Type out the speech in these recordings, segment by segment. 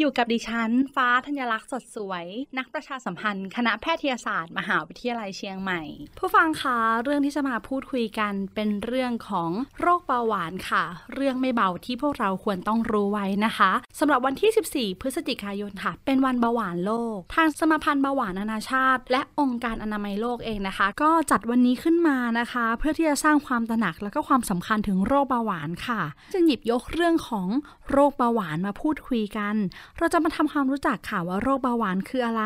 อยู่กับดิฉัน ฟ้าธัญลักษณ์สดสวย นักประชาสัมพันธ์ คณะแพทยศาสตร์ มหาวิทยาลัยเชียงใหม่ ผู้ฟังคะเรื่องที่จะมาพูดคุยกันเป็นเรื่องของโรคเบาหวานค่ะ เรื่องไม่เบาที่พวกเราควรต้องรู้ไว้นะคะสำหรับวันที่ 14 พฤศจิกายนค่ะ เป็นวันเบาหวานโลก ทางสมาพันธ์เบาหวานนานาชาติ และองค์การอนามัยโลกเองนะคะ ก็จัดวันนี้ขึ้นมานะคะ เพื่อที่จะสร้างความตระหนักและก็ความสำคัญถึงโรคเบาหวานค่ะ จึงหยิบยกเรื่องของโรคเบาหวานมาพูดคุยกันเราจะมาทำความรู้จักค่ะว่าโรคเบาหวานคืออะไร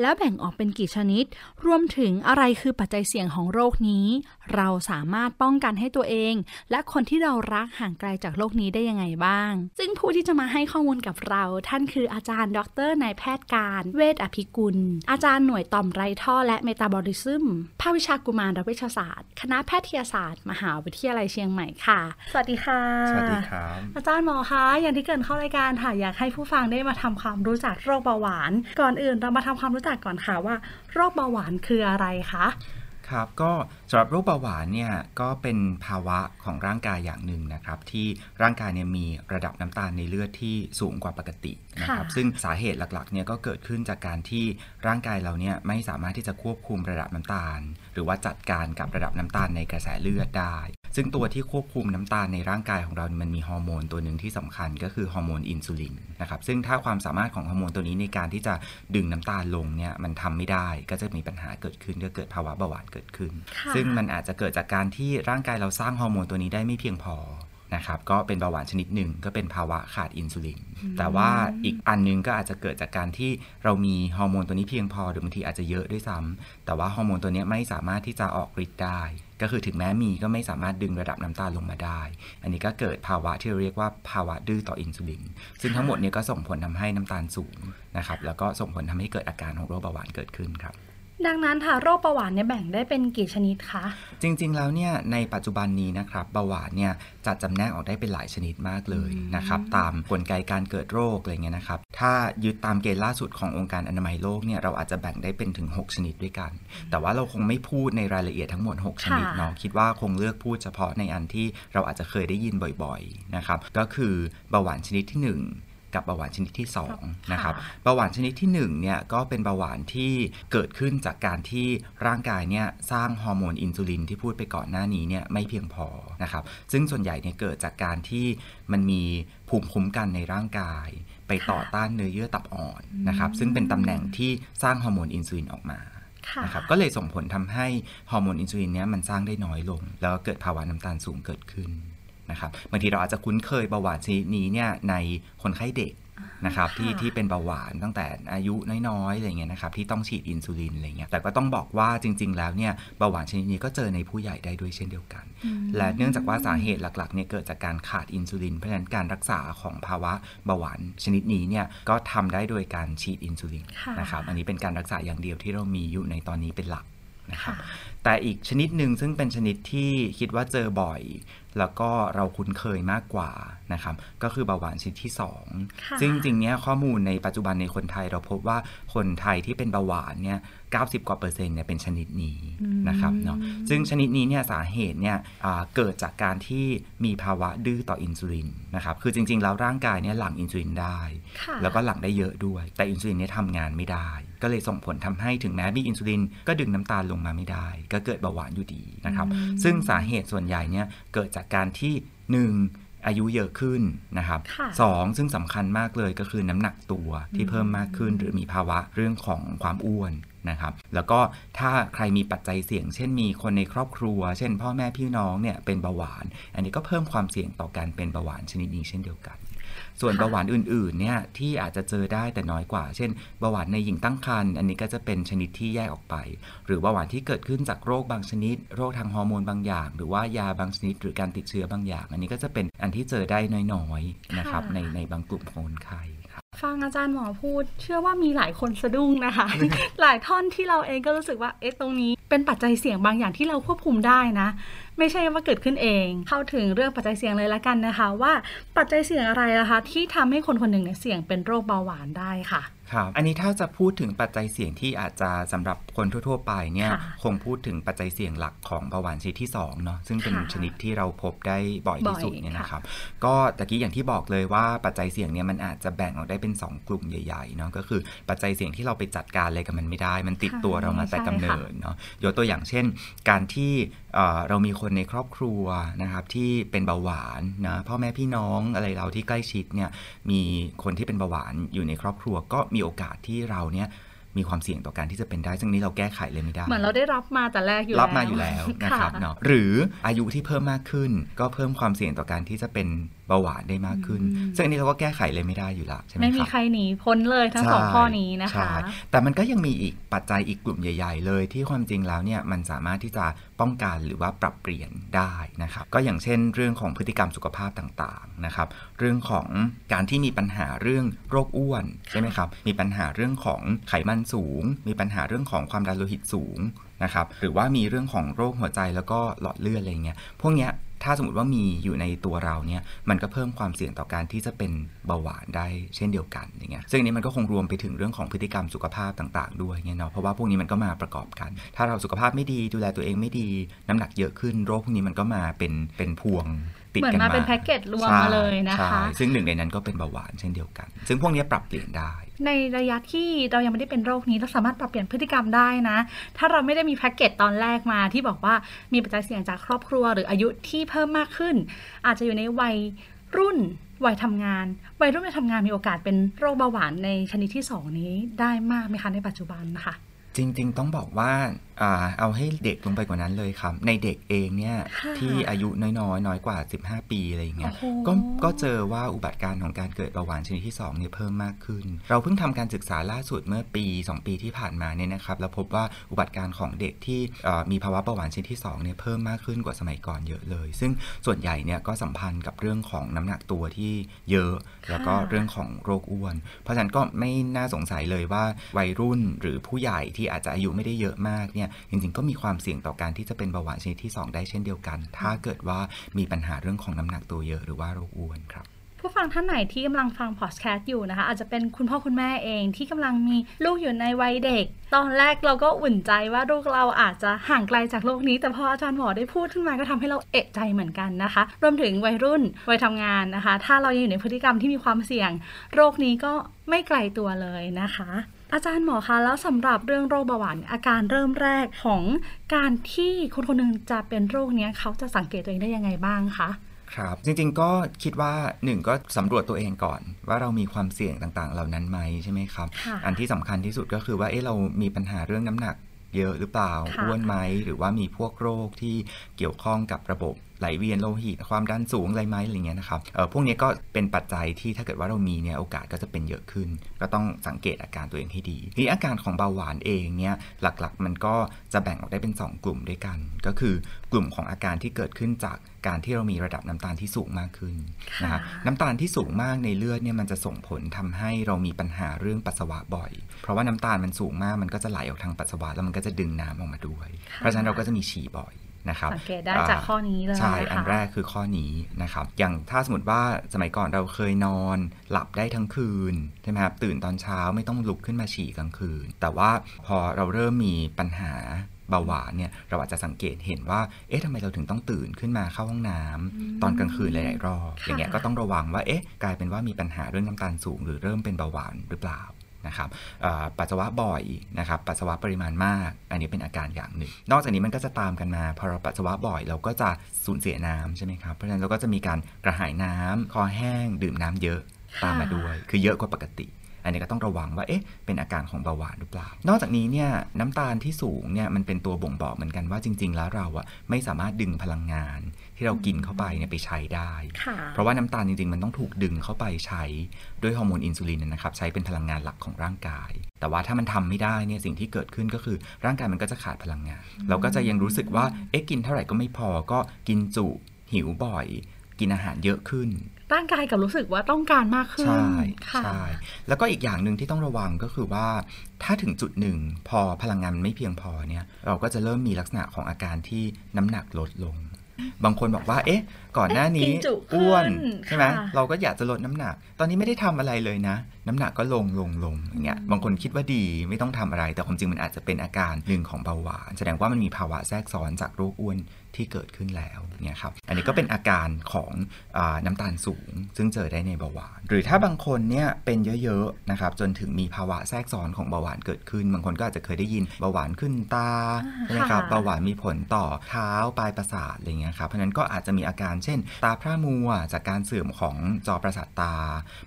แล้วแบ่งออกเป็นกี่ชนิด รวมถึงอะไรคือปัจจัยเสี่ยงของโรคนี้ เราสามารถป้องกันให้ตัวเอง และคนที่เรารักห่างไกลจากโรคนี้ได้ยังไงบ้าง ซึ่งผู้ที่จะมาให้ข้อมูลกับเรา ท่านคืออาจารย์ ดรนายแพทย์การ เวชอภิกุล อาจารย์หน่วยต่อมไรท่อ และเมตาบอลิซึมภาควิชากุมารเวชศาสตร์ คณะแพทยศาสตร์ มหาวิทยาลัยเชียงใหม่ค่ะ สวัสดีค่ะ สวัสดีครับอาจารย์หมอคะอย่างที่เกรินเข้ารายการค่ะอยากให้ผู้ฟังได้มาทำความรู้จักโรคเบาหวาน ก่อนอื่นเรามาทำความรู้จักก่อนค่ะว่า โรคเบาหวานคืออะไรคะ ครับก็ สำหรับโรคเบาหวานเนี่ยก็เป็นภาวะของร่างกายอย่างหนึ่งนะครับ ที่ร่างกายเนี่ยมีระดับน้ำตาลในเลือดที่สูงกว่าปกตินะครับค่ะซึ่งสาเหตุหลักๆเนี่ยก็เกิดขึ้นจากการที่ร่างกายเราเนี่ยไม่สามารถที่จะควบคุมระดับน้ำตาล หรือว่าจัดการกับระดับน้ำตาลในกระแสเลือดได้ ซึ่งตัวที่ควบคุมน้ำตาลในร่างกายของเราเนี่ยมันมีฮอร์โมนตัวหนึ่งที่สำคัญก็คือฮอร์โมนอินซูลินนะครับซึ่งถ้าความสามารถของฮอร์โมนตัวนี้ในการที่จะดึงน้ำตาลลงเนี่ยมันทำไม่ได้ก็จะมีปัญหาเกิดขึ้นก็เกิดภาวะเบาหวานเกิดขึ้นค่ะซึ่งมันอาจจะเกิดจากการที่ร่างกายเราสร้างฮอร์โมนตัวนี้ได้ไม่เพียงพอนะครับก็เป็นเบาหวานชนิดหนึ่งก็เป็นภาวะขาดอินซูลิน แต่ว่าอีกอันหนึงก็อาจจะเกิดจากการที่เรามีฮอร์โมนตัวนี้เพียงพอหรือบางทีอาจจะเยอะด้วยซ้ำแต่ว่าฮอร์โมนตัวนี้ไม่สามารถที่จะออกฤทธิ์ได้ ก็คือถึงแม้มีก็ไม่สามารถดึงระดับน้ำตาลลงมาได้ อันนี้ก็เกิดภาวะที่เราเรียกว่าภาวะดื้อต่ออินซูลิน ซึ่งทั้งหมดเนี้ก็ส่งผลทำให้น้ำตาลสูงนะครับแล้วก็ส่งผลทำให้เกิดอาการของโรคเบาหวานเกิดขึ้นครับ ดังนั้นค่ะโรคเบาหวานเนี่ยแบ่งได้เป็นกี่ชนิดคะ จริงๆแล้วเนี่ยในปัจจุบันนี้นะครับเบาหวานเนี่ยจัดจำแนกออกได้เป็นหลายชนิดมากเลยนะครับตามกลไกการเกิดโรคอะไรเงี้ยนะครับถ้ายึดตามเกณฑ์ล่าสุดขององค์การอนามัยโลกเนี่ยเราอาจจะแบ่งได้เป็นถึง 6 ชนิดด้วยกัน แต่ว่าเราคงไม่พูดในรายละเอียดทั้งหมด 6 ชนิดเนาะคิดว่าคงเลือกพูดเฉพาะในอันที่เราอาจจะเคยได้ยินบ่อยๆนะครับก็คือเบาหวานชนิดที่หนึ่ง กับเบาหวานชนิดที่สองนะครับเบาหวานชนิดที่1เนี่ยก็เป็นเบาหวานที่เกิดขึ้นจากการที่ร่างกายเนี่ยสร้างฮอร์โมนอินซูลินที่พูดไปก่อนหน้านี้เนี่ยไม่เพียงพอนะครับซึ่งส่วนใหญ่เนี่ยเกิดจากการที่มันมีภูมิคุ้มกันในร่างกายไปต่อต้านเนื้อเยื่อตับอ่อนนะครับซึ่งเป็นตำแหน่งที่สร้างฮอร์โมนอินซูลินออกมาค่ะนะครับก็เลยส่งผลทำให้ฮอร์โมนอินซูลินเนี้ยมันสร้างได้น้อยลง แล้วก็เกิดภาวะน้ำตาลสูงเกิดขึ้น นะครับบางทีเราอาจจะคุ้นเคยเบาหวานชนิดนี้เนี่ยในคนไข้เด็กนะครับที่ที่เป็นเบาหวานตั้งแต่อายุน้อยๆอะไรเงี้ยนะครับที่ต้องฉีดอินซูลินอะไรเงี้ยแต่ก็ต้องบอกว่าจริง ๆ แล้วเนี่ยเบาหวานชนิดนี้ก็เจอในผู้ใหญ่ได้ด้วยเช่นเดียวกัน และเนื่องจากว่าสาเหตุหลักๆเนี่ยเกิดจากการขาดอินซูลินเพราะฉะนั้นการรักษาของภาวะเบาหวานชนิดนี้เนี่ยก็ทำได้โดยการฉีดอินซูลินค่ะนะครับอันนี้เป็นการรักษาอย่างเดียวที่เรามีอยู่ในตอนนี้เป็นหลักนะครับค่ะ แต่อีกชนิดหนึ่งซึ่งเป็นชนิดที่คิดว่าเจอบ่อย แล้วก็เราคุ้นเคยมากกว่านะครับ ก็คือเบาหวานชนิดที่ค่ะ2ซึ่งจริงๆเนี้ยข้อมูลในปัจจุบันในคนไทยเราพบว่าคนไทยที่เป็นเบาหวานเนี่ย90 กว่าเปอร์เซ็นต์เนี่ยเป็นชนิดนี้นะครับเนาะซึ่งชนิดนี้เนี่ยสาเหตุเนี่ยอ่าเกิดจากการที่มีภาวะดื้อต่ออินซูลินนะครับคือจริง ๆ แล้วร่างกายเนี่ยหลั่งอินซูลินได้ค่ะแล้วก็หลั่งได้เยอะด้วย แต่อินซูลินเนี่ยทำงานไม่ได้ ก็เลยส่งผลทำให้ถึงแม้มีอินซูลินก็ดึงน้ำตาลลงมาไม่ได้ก็เกิดเบาหวานอยู่ดีนะครับ ซึ่งสาเหตุส่วนใหญ่เนี่ยเกิดจากการที่หนึ่งอายุเยอะขึ้นนะครับค่ะสองซึ่งสำคัญมากเลยก็คือน้ำหนักตัวที่เพิ่มมากขึ้น หรือมีภาวะเรื่องของความอ้วนนะครับแล้วก็ถ้าใครมีปัจจัยเสี่ยง เช่นมีคนในครอบครัว เช่น พ่อแม่พี่น้องเนี่ยเป็นเบาหวาน อันนี้ก็เพิ่มความเสี่ยงต่อการเป็นเบาหวานชนิดนี้เช่นเดียวกัน ส่วนค่ะเบาหวานอื่นๆเนี่ยที่อาจจะเจอได้แต่น้อยกว่า เช่นเบาหวานในหญิงตั้งครรภ์อันนี้ก็จะเป็นชนิดที่แยกออกไป หรือเบาหวานที่เกิดขึ้นจากโรคบางชนิด โรคทางฮอร์โมนบางอย่าง หรือว่ายาบางชนิด หรือการติดเชื้อบางอย่าง อันนี้ก็จะเป็นอันที่เจอได้น้อยๆนะครับค่ะในในบางกลุ่มของคนไข้ครับ ฟังอาจารย์หมอพูด เชื่อว่ามีหลายคนสะดุ้งนะคะ หลายท่อนที่เราเองก็รู้สึกว่าเอ๊ะตรงนี้เป็นปัจจัยเสี่ยงบางอย่างที่เราควบคุมได้นะ ไม่ใช่ว่าเกิดขึ้นเอง เข้าถึงเรื่องปัจจัยเสี่ยงเลยละกันนะคะ ว่าปัจจัยเสี่ยงอะไรนะคะ ที่ทำให้คนคนหนึ่งเนี่ยเสี่ยงเป็นโรคเบาหวานได้ค่ะ ครับอันนี้ถ้าจะพูดถึงปัจจัยเสี่ยงที่อาจจะสำหรับคนทั่ว ๆ ไปเนี่ยค่ะคงพูดถึงปัจจัยเสี่ยงหลักของเบาหวานชนิดที่2เนาะซึ่งเป็นค่ะชนิดที่เราพบได้บ่อยที่สุดบ่อยเนี่ยค่ะนะครับก็ตะกี้อย่างที่บอกเลยว่าปัจจัยเสี่ยงเนี่ยมันอาจจะแบ่งออกได้เป็น 2 กลุ่มใหญ่ๆเนาะก็คือปัจจัยเสี่ยงที่เราไปจัดการอะไรกับมันไม่ได้ มันติดตัวเรามาแต่กำเนิดเนาะยกตัวอย่างเช่น การที่เอ่อเรามีคนในครอบครัวนะครับที่เป็นเบาหวานนะพ่อแม่พี่น้องอะไรเราที่ใกล้ชิดเนี่ยมีคนที่เป็นเบาหวานอยู่ในครอบครัวก็มีโอกาสที่เราเนี่ยมีความเสี่ยงต่อการที่จะเป็นได้ซึ่งนี้เราแก้ไขเลยไม่ได้ เหมือนเราได้รับมาแต่แรกอยู่รับแล้วมาอยู่แล้วนะครับค่ะเนาะหรืออายุที่เพิ่มมากขึ้น ก็เพิ่มความเสี่ยงต่อการที่จะเป็นเบาหวานได้มากขึ้นอืมซึ่งอันนี้เราก็แก้ไขเลยไม่ได้อยู่แล้วใช่ไหมไม่มีครับใครหนีพ้นเลยทั้งสองใช่ข้อนี้นะคะใช่แต่มันก็ยังมีอีกปัจจัยอีกกลุ่มใหญ่ ๆ เลยที่ความจริงแล้วเนี่ยมันสามารถที่จะป้องกันหรือว่าปรับเปลี่ยนได้นะครับ ก็อย่างเช่น เรื่องของพฤติกรรมสุขภาพต่างๆนะครับ เรื่องของการที่มีปัญหาเรื่องโรคอ้วนใช่ไหมครับ มีปัญหาเรื่องของไขมันสูง มีปัญหาเรื่องของความดันโลหิตสูงนะครับ หรือว่ามีเรื่องของโรคหัวใจแล้วก็หลอดเลือดอะไรเงี้ย พวกเนี้ย ถ้าสมมติว่ามีอยู่ในตัวเราเนี่ยมันก็เพิ่มความเสี่ยงต่อการที่จะเป็นเบาหวานได้เช่นเดียวกันอย่างเงี้ยซึ่งอันนี้มันก็คงรวมไปถึงเรื่องของพฤติกรรมสุขภาพต่าง ๆ ด้วยเงี้ยเนาะเพราะว่าพวกนี้มันก็มาประกอบกัน ถ้าเราสุขภาพไม่ดีดูแลตัวเองไม่ดี น้ำหนักเยอะขึ้นโรคพวกนี้มันก็มาเป็นเป็นพวง ติดเหมือนกันมามาเป็นแพ็กเกจรวมใช่มาเลยนะคะใช่ซึ่งหนึ่งในนั้นก็เป็นเบาหวานเช่นเดียวกัน ซึ่งพวกนี้ปรับเปลี่ยนได้ ในระยะที่เรายังไม่ได้เป็นโรคนี้เราสามารถปรับเปลี่ยนพฤติกรรมได้นะ ถ้าเราไม่ได้มีแพ็กเกจตอนแรกมาที่บอกว่ามีปัจจัยเสี่ยงจากครอบครัว หรืออายุที่เพิ่มมากขึ้น อาจจะอยู่ในวัยรุ่นวัยทำงาน วัยรุ่นวัยทำงานมีโอกาสเป็นโรคเบาหวานในชนิดที่สองนี้ได้มากไหมคะในปัจจุบันนะคะจริง ๆ ต้องบอกว่าอ่าเอาให้เด็กลงไปกว่านั้นเลยครับ ในเด็กเองเนี่ยค่ะที่อายุน้อยๆ น้อยกว่า 15 ปีอะไรอย่างเงี้ยโอ้โหก็ก็เจอว่าอุบัติการณ์ของการเกิดเบาหวานชนิดที่2เนี่ยเพิ่มมากขึ้น เราเพิ่งทำการศึกษาล่าสุดเมื่อปี 2 ปีที่ผ่านมาเนี่ยนะครับแล้วพบว่าอุบัติการณ์ของเด็กที่เอ่อมีภาวะเบาหวานชนิดที่2เนี่ยเพิ่มมากขึ้นกว่าสมัยก่อนเยอะเลย ซึ่งส่วนใหญ่เนี่ยก็สัมพันธ์กับเรื่องของน้ำหนักตัวที่เยอะ แล้วก็เรื่องของโรคอ้วน เพราะฉะนั้นก็ไม่น่าสงสัยเลยว่าวัยรุ่นหรือผู้ใหญ่ที่อาจจะอายุไม่ได้เยอะมากเนี่ยจริงๆ ก็มีความเสี่ยงต่อการที่จะเป็นเบาหวานชนิดที่ 2 ได้เช่นเดียวกัน ถ้าเกิดว่ามีปัญหาเรื่องของน้ำหนักตัวเยอะหรือว่าโรคอ้วนครับผู้ฟังท่านไหนที่กำลังฟังพอดแคสต์อยู่นะคะ อาจจะเป็นคุณพ่อคุณแม่เองที่กำลังมีลูกอยู่ในวัยเด็ก ตอนแรกเราก็อุ่นใจว่าลูกเราอาจจะห่างไกลจากโลกนี้ แต่พออาจารย์หมอได้พูดขึ้นมาก็ทำให้เราเอะใจเหมือนกันนะคะ รวมถึงวัยรุ่นวัยทำงานนะคะ ถ้าเรายังอยู่ในพฤติกรรมที่มีความเสี่ยง โรคนี้ก็ไม่ไกลตัวเลยนะคะ อาจารย์หมอคะแล้วสำหรับเรื่องโรคเบาหวานอาการเริ่มแรกของการที่คนคนหนึงจะเป็นโรคเนี้ยเขาจะสังเกตตัวเองได้ยังไงบ้างคะครับจริงๆก็คิดว่าหนึ่งก็สำรวจตัวเองก่อน ว่าเรามีความเสี่ยงต่างๆ เหล่านั้นไหมใช่ไหมครับค่ะอันที่สำคัญที่สุดก็คือว่าเอ๊ะเรามีปัญหาเรื่องน้ำหนักเยอะหรือเปล่าค่ะอ้วนไหมหรือว่ามีพวกโรคที่เกี่ยวข้องกับระบบ ไหลเวียนโลหิต ความดันสูงอะไรไหมอะไรเงี้ยนะครับเออพวกนี้ก็เป็นปัจจัยที่ถ้าเกิดว่าเรามีเนี่ยโอกาสก็จะเป็นเยอะขึ้น ก็ต้องสังเกตอาการตัวเองให้ดีทีนี้อาการของเบาหวานเองเนี่ยหลักๆ มันก็จะแบ่งออกได้เป็น 2 กลุ่มด้วยกัน ก็คือกลุ่มของอาการที่เกิดขึ้นจากการที่เรามีระดับน้ำตาลที่สูงมากขึ้นนะคค่ะรับน้ำตาลที่สูงมากในเลือดเนี่ยมันจะส่งผลทำให้เรามีปัญหาเรื่องปัสสาวะบ่อย เพราะว่าน้ำตาลมันสูงมากมันก็จะไหลออกทางปัสสาวะแล้วมันก็จะดึงน้ำออกมาด้วยค่ะเพราะฉะนั้นเราก็จะมีฉี่บ่อย นะครับสังเกตได้จากข้อนี้เลยใช่นะคะอันแรกคือข้อนี้นะครับ อย่างถ้าสมมติว่าสมัยก่อนเราเคยนอน หลับได้ทั้งคืนใช่ไหมครับตื่นตอนเช้าไม่ต้องลุกขึ้นมาฉี่กลางคืน แต่ว่าพอเราเริ่มมีปัญหาเบาหวานเนี่ยเราอาจจะสังเกตเห็นว่า เอ๊ะทำไมเราถึงต้องตื่นขึ้นมาเข้าห้องน้ำตอนกลางคืนหลาย ๆ รอบค่ะอย่างเงี้ยก็ต้องระวังว่า เอ๊ะ กลายเป็นว่ามีปัญหาเรื่องน้ำตาลสูง หรือเริ่มเป็นเบาหวานหรือเปล่า นะครับเอ่อปัสสาวะบ่อยนะครับปัสสาวะปริมาณมาก อันนี้เป็นอาการอย่างหนึ่ง นอกจากนี้มันก็จะตามกันมาพอเราปัสสาวะบ่อย เราก็จะสูญเสียน้ำใช่ไหมครับเพราะฉะนั้นเราก็จะมีการกระหายน้ำคอแห้ง ดื่มน้ำเยอะตามมาด้วย คือเยอะกว่าปกติอันนี้ก็ต้องระวังว่า เอ๊ะ เป็นอาการของเบาหวานหรือเปล่า นอกจากนี้เนี่ยน้ำตาลที่สูงเนี่ยมันเป็นตัวบ่งบอกเหมือนกันว่าจริง ๆ แล้วเราอะไม่สามารถดึงพลังงาน ที่ที่เรากินเข้าไปเนี่ยไปใช้ได้ค่ะเพราะว่าน้ำตาลจริงๆ มันต้องถูกดึงเข้าไปใช้ด้วยฮอร์โมนอินซูลินนะครับใช้เป็นพลังงานหลักของร่างกาย แต่ว่าถ้ามันทำไม่ได้เนี่ยสิ่งที่เกิดขึ้นก็คือร่างกายมันก็จะขาดพลังงาน เราก็จะยังรู้สึกว่าเอ๊ะกินเท่าไหร่ก็ไม่พอก็กินจุหิวบ่อยกินอาหารเยอะขึ้น ร่างกายกับรู้สึกว่าต้องการมากขึ้น ใช่ค่ะใช่ แล้วก็อีกอย่างหนึ่งที่ต้องระวังก็คือว่า ถ้าถึงจุดหนึ่ง พอพลังงานมันไม่เพียงพอเนี่ย เราก็จะเริ่มมีลักษณะของอาการที่น้ำหนักลดลง บางคนบอกว่า เอ๊ะ ก่อนหน้านี้เอ๊ะกินจุขึ้นอ้วนใช่ไหมค่ะเราก็อยากจะลดน้ำหนัก ตอนนี้ไม่ได้ทำอะไรเลยนะ น้ำหนักก็ลงลงลงอย่างเงี้ยบางคนคิดว่าดีไม่ต้องทำอะไร แต่ความจริงมันอาจจะเป็นอาการหนึ่งของเบาหวาน แสดงว่ามันมีภาวะแทรกซ้อนจากโรคอ้วน ที่เกิดขึ้นแล้วเนี่ยครับอันนี้ก็เป็นอาการของอาน้ำตาลสูง ซึ่งเจอได้ในเบาหวาน หรือถ้าบางคนเนี่ยเป็นเยอะๆนะครับจนถึงมีภาวะแทรกซ้อนของเบาหวานเกิดขึ้น บางคนก็อาจจะเคยได้ยินเบาหวานขึ้นตาใช่ไหมครับค่ะเบาหวานมีผลต่อเท้าปลายประสาทอะไรเงี้ยครับเพราะฉะนั้นก็อาจจะมีอาการเช่น ตาพร่ามัวจากการเสื่อมของจอประสาทตา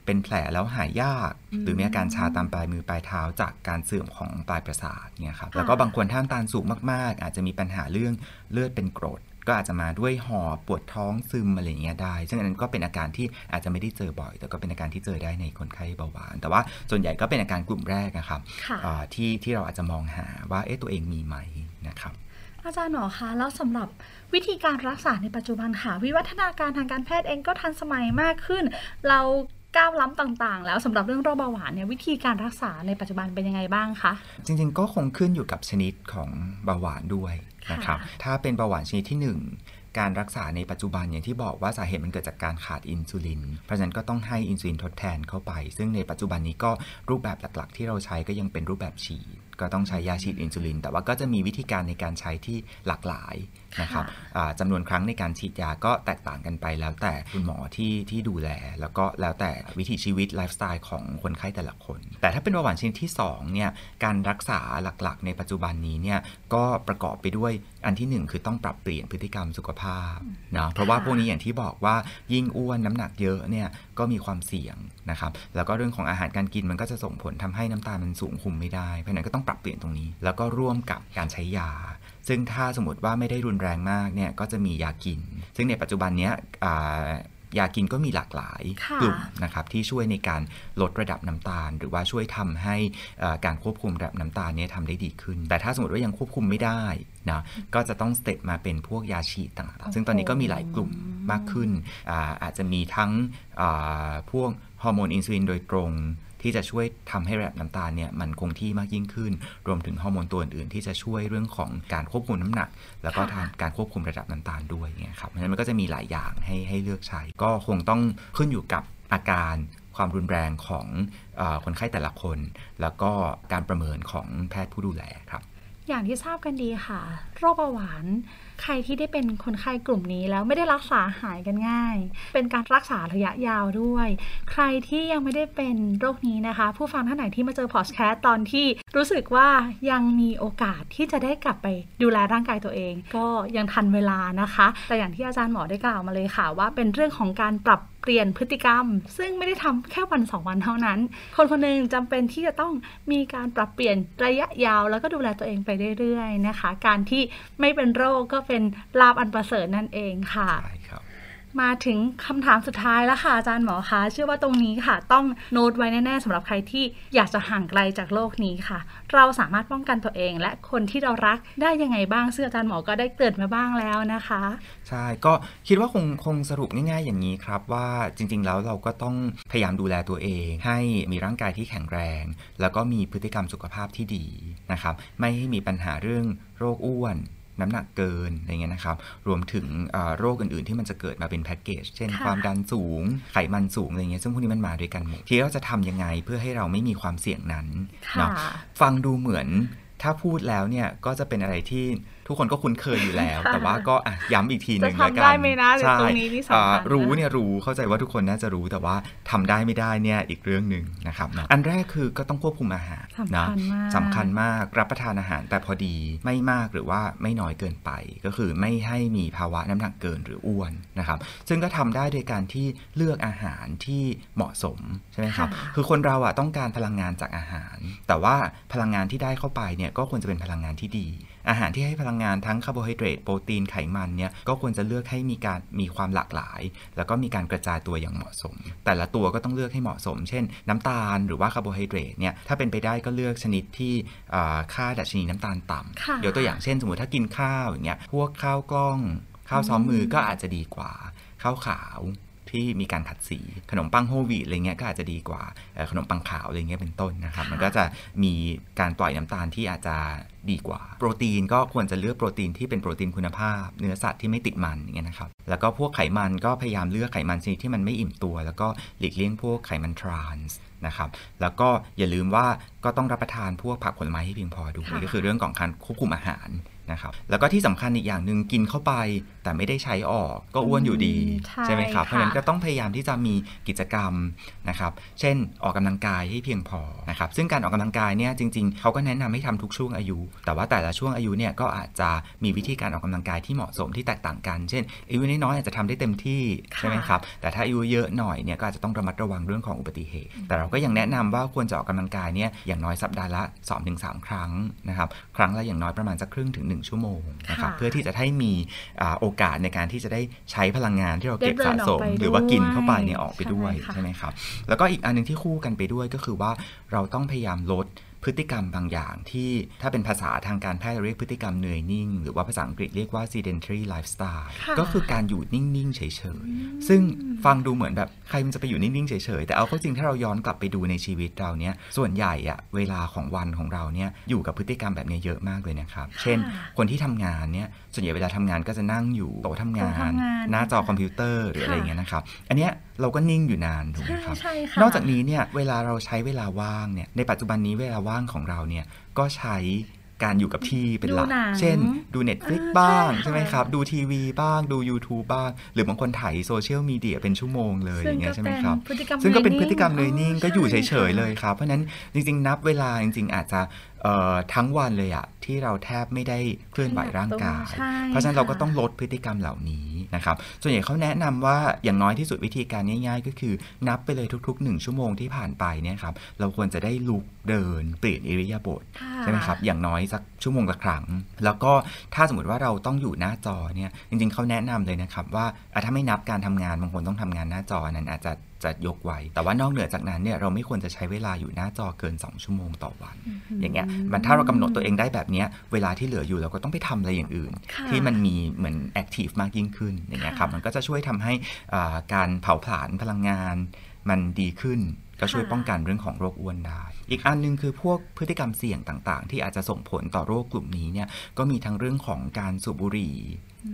เป็นแผลแล้วหายยาก หรือมีอาการชาตามปลายมือปลายเท้าจากการเสื่อมของปลายประสาทเนี่ยครับแล้วก็บางคนถ้าน้ำตาลสูงมากๆ อาจจะมีปัญหาเรื่องเลือดเป็นกรด ก็อาจจะมาด้วยหอบปวดท้องซึมอะไรอย่างเงี้ยได้ ซึ่งอันนั้นก็เป็นอาการที่อาจจะไม่ได้เจอบ่อย แต่ก็เป็นอาการที่เจอได้ในคนไข้เบาหวาน แต่ว่าส่วนใหญ่ก็เป็นอาการกลุ่มแรกนะครับค่ะอ่าที่ที่เราอาจจะมองหาว่าเอ๊ะตัวเองมีไหมนะครับอาจารย์หมอคะแล้วสำหรับวิธีการรักษาในปัจจุบันค่ะ วิวัฒนาการทางการแพทย์เองก็ทันสมัยมากขึ้น เรา ก้าวล้ำต่างๆ แล้วสำหรับเรื่องโรคเบาหวานเนี่ยวิธีการรักษาในปัจจุบันเป็นยังไงบ้างคะจริงๆ ก็คงขึ้นอยู่กับชนิดของเบาหวานด้วยนะครับค่ะถ้าเป็นเบาหวานชนิดที่ 1 การรักษาในปัจจุบันอย่างที่บอกว่าสาเหตุมันเกิดจากการขาดอินซูลิน เพราะฉะนั้นก็ต้องให้อินซูลินทดแทนเข้าไป ซึ่งในปัจจุบันนี้ก็รูปแบบหลักๆ ที่เราใช้ก็ยังเป็นรูปแบบฉีดก็ต้องใช้ยาฉีดอินซูลิน แต่ว่าก็จะมีวิธีการในการใช้ที่หลากหลาย นะครับค่ะอ่าจำนวนครั้งในการฉีดยาก็แตกต่างกันไปแล้วแต่คุณหมอที่ที่ดูแล แล้วก็แล้วแต่วิถีชีวิตไลฟ์สไตล์ของคนไข้แต่ละคน แต่ถ้าเป็นเบาหวานชนิดที่2เนี่ยการรักษาหลักๆ ในปัจจุบันนี้เนี่ยก็ประกอบไปด้วยอันที่หนึ่งคือต้องปรับเปลี่ยนพฤติกรรมสุขภาพนะเพราะว่าพวกนี้อย่างที่บอกว่ายิ่งอ้วนน้ำหนักเยอะเนี่ยก็มีความเสี่ยงนะครับแล้วก็เรื่องของอาหารการกินมันก็จะส่งผลทำให้น้ำตาลมันสูงคุมไม่ได้เพราะฉะนั้นก็ต้องปรับเปลี่ยนตรงนี้ แล้วก็ร่วมกับการใช้ยา ซึ่งถ้าสมมติว่าไม่ได้รุนแรงมากเนี่ยก็จะมียากิน ซึ่งในปัจจุบันเนี้ยอ่ายากินก็มีหลากหลายค่ะกลุ่มนะครับที่ช่วยในการลดระดับน้ำตาล หรือว่าช่วยทำให้เอ่อการควบคุมระดับน้ำตาลเนี่ยทำได้ดีขึ้น แต่ถ้าสมมติว่ายังควบคุมไม่ได้นะก็จะต้อง step มาเป็นพวกยาฉีดต่างๆ ซึ่งตอนนี้ก็มีหลายกลุ่มมากขึ้นอาอาจจะมีทั้งอ่าพวกฮอร์โมนอินซูลินโดยตรงที่จะช่วยทำให้ระดับน้ำตาลเนี่ยมันคงที่มากยิ่งขึ้น รวมถึงฮอร์โมนตัวอื่นๆที่จะช่วยเรื่องของการควบคุมน้ำหนัก แล้วก็ทางการควบคุมระดับน้ำตาลด้วยเนี่ยครับเพราะฉะนั้นมันก็จะมีหลายอย่างให้ให้เลือกใช้ ก็คงต้องขึ้นอยู่กับอาการความรุนแรงของอคนไข้แต่ละคน แล้วก็การประเมินของแพทย์ผู้ดูแลครับ อย่างที่ทราบกันดีค่ะโรคเบาหวาน ใครที่ได้เป็นคนไข้กลุ่มนี้แล้วไม่ได้รักษาหายกันง่าย เป็นการรักษาระยะยาวด้วย ใครที่ยังไม่ได้เป็นโรคนี้นะคะ ผู้ฟังท่านไหนที่มาเจอพอดแคสต์ตอนที่รู้สึกว่ายังมีโอกาสที่จะได้กลับไปดูแลร่างกายตัวเอง ก็ยังทันเวลานะคะ แต่อย่างที่อาจารย์หมอได้กล่าวมาเลยค่ะ ว่าเป็นเรื่องของการปรับเปลี่ยนพฤติกรรม ซึ่งไม่ได้ทำแค่วันสองวันเท่านั้น คนคนหนึ่งจำเป็นที่จะต้องมีการปรับเปลี่ยนระยะยาว แล้วก็ดูแลตัวเองไปเรื่อยๆนะคะ การที่ไม่เป็นโรคก็เป็นลาบอันประเสริฐนั่นเองค่ะใช่ครับ มาถึงคำถามสุดท้ายแล้วค่ะอาจารย์หมอคะเชื่อว่าตรงนี้ค่ะ ต้องโน้ตไว้แน่ๆสำหรับใครที่อยากจะห่างไกลจากโลกนี้ค่ะ เราสามารถป้องกันตัวเอง และคนที่เรารักได้ยังไงบ้างซึ่งอาจารย์หมอก็ได้เกิดมาบ้างแล้วนะคะ ใช่ก็คิดว่าคงคงสรุปง่ายๆอย่างนี้ครับว่าจริง ๆ แล้วเราก็ต้องพยายามดูแลตัวเอง ให้มีร่างกายที่แข็งแรง แล้วก็มีพฤติกรรมสุขภาพที่ดีนะครับไม่ให้มีปัญหาเรื่องโรคอ้วน น้ำหนักเกินอะไรเงี้ยนะครับ รวมถึงเอ่อโรคอื่นๆ ที่มันจะเกิดมาเป็นแพ็กเกจ เช่นค่ะความดันสูง ไขมันสูงอะไรเงี้ยซึ่งพวกนี้มันมาด้วยกันหมดที่เราจะทำยังไงเพื่อให้เราไม่มีความเสี่ยงนั้นค่ะเนาะฟังดูเหมือนถ้าพูดแล้วเนี่ยก็จะเป็นอะไรที่ทุกคนก็คุ้นเคยอยู่แล้วค่ะแต่ว่าก็อะย้ำอีกทีหนึ่งจะแล้วทำกันได้ไหมนะเดี๋ยวใช่ตรงนี้ที่สำคัญอ่านะรู้เนี่ยรู้เข้าใจว่าทุกคนน่าจะรู้แต่ว่าทำได้ไม่ได้เนี่ยอีกเรื่องหนึ่งนะครับเนาะอันแรกคือก็ต้องควบคุมอาหารสำนะคัญมากสำคัญมากรับประทานอาหารแต่พอดีไม่มากหรือว่าไม่น้อยเกินไป ก็คือไม่ให้มีภาวะน้ำหนักเกินหรืออ้วนนะครับ ซึ่งก็ทำได้โดยการที่เลือกอาหารที่เหมาะสมใช่ไหมครับค่ะคือคนเราอะต้องการพลังงานจากอาหาร แต่ว่าพลังงานที่ได้เข้าไปเนี่ยก็ควรจะเป็นพลังงานที่ดี อาหารที่ให้พลังงานทั้งคาร์โบไฮเดรตโปรตีนไขมันเนี่ยก็ควรจะเลือกให้มีการมีความหลากหลาย แล้วก็มีการกระจายตัวอย่างเหมาะสม แต่ละตัวก็ต้องเลือกให้เหมาะสม เช่น น้ำตาลหรือว่าคาร์โบไฮเดรตเนี่ยถ้าเป็นไปได้ก็เลือกชนิดที่ค่าดัชนีน้ำตาลต่ำเดี๋ยวตัวอย่างเช่น สมมติถ้ากินข้าวอย่างเงี้ยพวกข้าวกล้องข้าวซ้อมมือก็อาจจะดีกว่าข้าวขาว ที่มีการขัดสีขนมปังโฮวีตอะไรเงี้ยก็อาจจะดีกว่าขนมปังขาวอะไรเงี้ยเป็นต้นนะครับมันก็จะมีการปล่อยน้ำตาลที่อาจจะดีกว่า โปรตีนก็ควรจะเลือกโปรตีนที่เป็นโปรตีนคุณภาพ เนื้อสัตว์ที่ไม่ติดมันอย่างเงี้ยนะครับแล้วก็พวกไขมันก็พยายามเลือกไขมันชนิดที่มันไม่อิ่มตัว แล้วก็หลีกเลี่ยงพวกไขมันทรานส์นะครับแล้วก็อย่าลืมว่าก็ต้องรับประทานพวกผักผลไม้ให้เพียงพอด้วยก็คือเรื่องของการควบคุมอาหาร นะครับแล้วก็ที่สำคัญอีกอย่างหนึ่งกินเข้าไป แต่ไม่ได้ใช้ออกก็อ้วนอยู่ดีใช่ไหมครับเพราะฉะนั้นก็ต้องพยายามที่จะมีกิจกรรมนะครับเช่นออกกำลังกายให้เพียงพอนะครับซึ่งการออกกำลังกายเนี่ยจริงๆเขาก็แนะนำให้ทำทุกช่วงอายุ แต่ว่าแต่ละช่วงอายุเนี่ยก็อาจจะมีวิธีการออกกำลังกายที่เหมาะสมที่แตกต่างกัน เช่นอายุน้อยๆอาจจะทำได้เต็มที่ใช่ไหมครับแต่ถ้าอายุเยอะหน่อยเนี่ยก็อาจจะต้องระมัดระวังเรื่องของอุบัติเหตุ แต่เราก็ยังแนะนำว่าควรจะออกกำลังกายเนี่ยอย่างน้อยสัปดาห์ละ 2-3 ครั้งนะครับครั้งละอย่างน้อยประมาณสักครึ่งถึง1 ชั่วโมงนะครับเพื่อที่จะให้มีโอกาสในการที่จะได้ใช้พลังงานที่เราเก็บสะสม หรือว่ากินเข้าไปเนี่ยออกไปด้วยใช่ไหมครับแล้วก็อีกอันนึงที่คู่กันไปด้วยก็คือว่าเราต้องพยายามลด พฤติกรรมบางอย่างที่ถ้าเป็นภาษาทางการแพทย์เรียกพฤติกรรมเหนื่อยนิ่ง หรือว่าภาษาอังกฤษเรียกว่า sedentary lifestyle ก็คือการอยู่นิ่ง ๆ เฉย ๆ ซึ่งฟังดูเหมือนแบบใครมันจะไปอยู่นิ่ง ๆ เฉย ๆ แต่เอาเข้าจริงถ้าเราย้อนกลับไปดูในชีวิตเราเนี้ยส่วนใหญ่อะเวลาของวันของเราเนี่ยอยู่กับพฤติกรรมแบบนี้เยอะมากเลยนะครับ เช่น คนที่ทำงานเนี่ยส่วนใหญ่เวลาทำงานก็จะนั่งอยู่โต๊ะทำงาน หน้าจอคอมพิวเตอร์หรืออะไรเงี้ยนะครับ อันเนี้ยเราก็นิ่งอยู่นานถูกไหมครับนอกจากนี้เนี่ยเวลาเราใช้เวลาว่างเนี่ยในปัจจุบันนี้เวลาว่างของเราเนี่ยก็ใช้การอยู่กับที่เป็นหลัก เช่น ดู Netflix บ้าง ใช่ไหมครับ ดูทีวีบ้าง ดู YouTube บ้าง หรือบางคนถ่ายโซเชียลมีเดียเป็นชั่วโมงเลยอย่างเงี้ยใช่ไหมครับ ซึ่งก็เป็นพฤติกรรมเนยนิ่งก็อยู่เฉยๆเลยครับ เพราะนั้นจริง ๆ นับเวลาจริง ๆ อาจจะทั้งวันเลยอะที่เราแทบไม่ได้เคลื่อนไหวร่างกาย เพราะฉะนั้นเราก็ต้องลดพฤติกรรมเหล่านี้นะครับส่วนใหญ่เขาแนะนำว่าอย่างน้อยที่สุดวิธีการง่าย ๆ ก็คือนับไปเลยทุกๆหนึ่งชั่วโมงที่ผ่านไปเนี่ยครับเราควรจะได้ลุกเดินเปลี่ยนอิริยาบถใช่ไหมครับอย่างน้อยสักชั่วโมงละครั้ง แล้วก็ถ้าสมมติว่าเราต้องอยู่หน้าจอเนี่ยจริงๆเขาแนะนำเลยนะครับว่าถ้าไม่นับการทำงานบางคนต้องทำงานหน้าจอนั้นอาจจะ จะยกไว้ แต่ว่านอกเหนือจากนั้นเนี่ยเราไม่ควรจะใช้เวลาอยู่หน้าจอเกิน 2 ชั่วโมงต่อวัน อย่างเงี้ยมันถ้าเรากำหนดตัวเองได้แบบนี้เวลาที่เหลืออยู่เราก็ต้องไปทำอะไรอย่างอื่น ที่มันมีเหมือนแอคทีฟมากยิ่งขึ้นอย่างเงี้ยครับมันก็จะช่วยทำให้การเผาผลาญพลังงานมันดีขึ้นก็ช่วยป้องกันเรื่องของโรคอ้วนได้ อีกอันนึงคือพวกพฤติกรรมเสี่ยงต่างๆ ที่อาจจะส่งผลต่อโรคกลุ่มนี้เนี่ยก็มีทั้งเรื่องของการสูบบุหรี่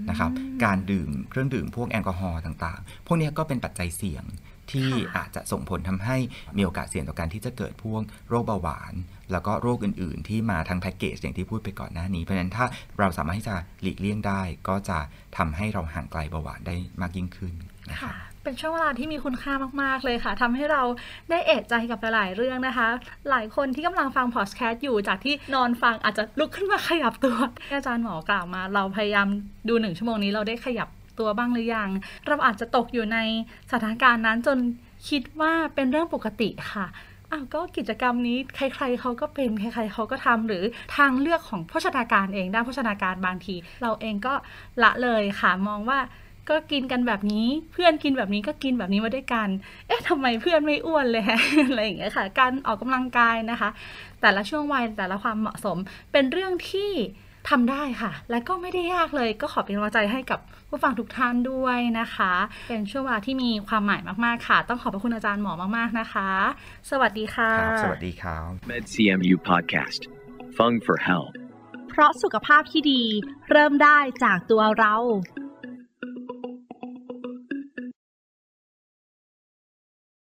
นะครับ การดื่มเครื่องดื่มพวกแอลกอฮอล์ต่างๆ พวกนี้ก็เป็นปัจจัยเสี่ยง ที่อาจจะส่งผลทำให้มีโอกาสเสี่ยงต่อการที่จะเกิดพวกโรคเบาหวาน แล้วก็โรคอื่น ๆ ที่มาทั้งแพ็กเกจอย่างที่พูดไปก่อนหน้านี้เพราะฉะนั้นถ้าเราสามารถที่จะหลีกเลี่ยงได้ ก็จะทำให้เราห่างไกลเบาหวานได้มากยิ่งขึ้นนะคะเป็นช่วงเวลาที่มีคุณค่ามาก ๆ เลยค่ะทำให้เราได้เอะใจกับหลายเรื่องนะคะ หลายคนที่กำลังฟังพอดแคสต์อยู่จากที่นอนฟังอาจจะลุกขึ้นมาขยับตัวอาจารย์หมอกล่าวมา เราพยายามดูหนึ่งชั่วโมงนี้เราได้ขยับ ตัวบ้างหรือยัง เราอาจจะตกอยู่ในสถานการณ์นั้นจนคิดว่าเป็นเรื่องปกติค่ะอ้าวก็กิจกรรมนี้ใคร ๆเขาก็เป็นใครๆเขาก็ทำหรือทางเลือกของโภชนาการเองด้านโภชนาการบางที เราเองก็ละเลยค่ะมองว่าก็กินกันแบบนี้เพื่อนกินแบบนี้ก็กินแบบนี้มาด้วยกัน เอ๊ะทำไมเพื่อนไม่อ้วนเลยอะไรอย่างเงี้ยค่ะ การออกกำลังกายนะคะ แต่ละช่วงวัยแต่ละความเหมาะสมเป็นเรื่องที่ ทำได้ค่ะ และก็ไม่ได้ยากเลย ก็ขอเป็นกำลังใจให้กับผู้ฟังทุกท่านด้วยนะคะ เป็นช่วงเวลาที่มีความหมายมาก ๆ ค่ะ ต้องขอบพระคุณอาจารย์หมอมาก ๆ นะคะ สวัสดีค่ะ สวัสดีครับ MedCMU Podcast Fung for Health เพราะสุขภาพที่ดี เริ่มได้จากตัวเรา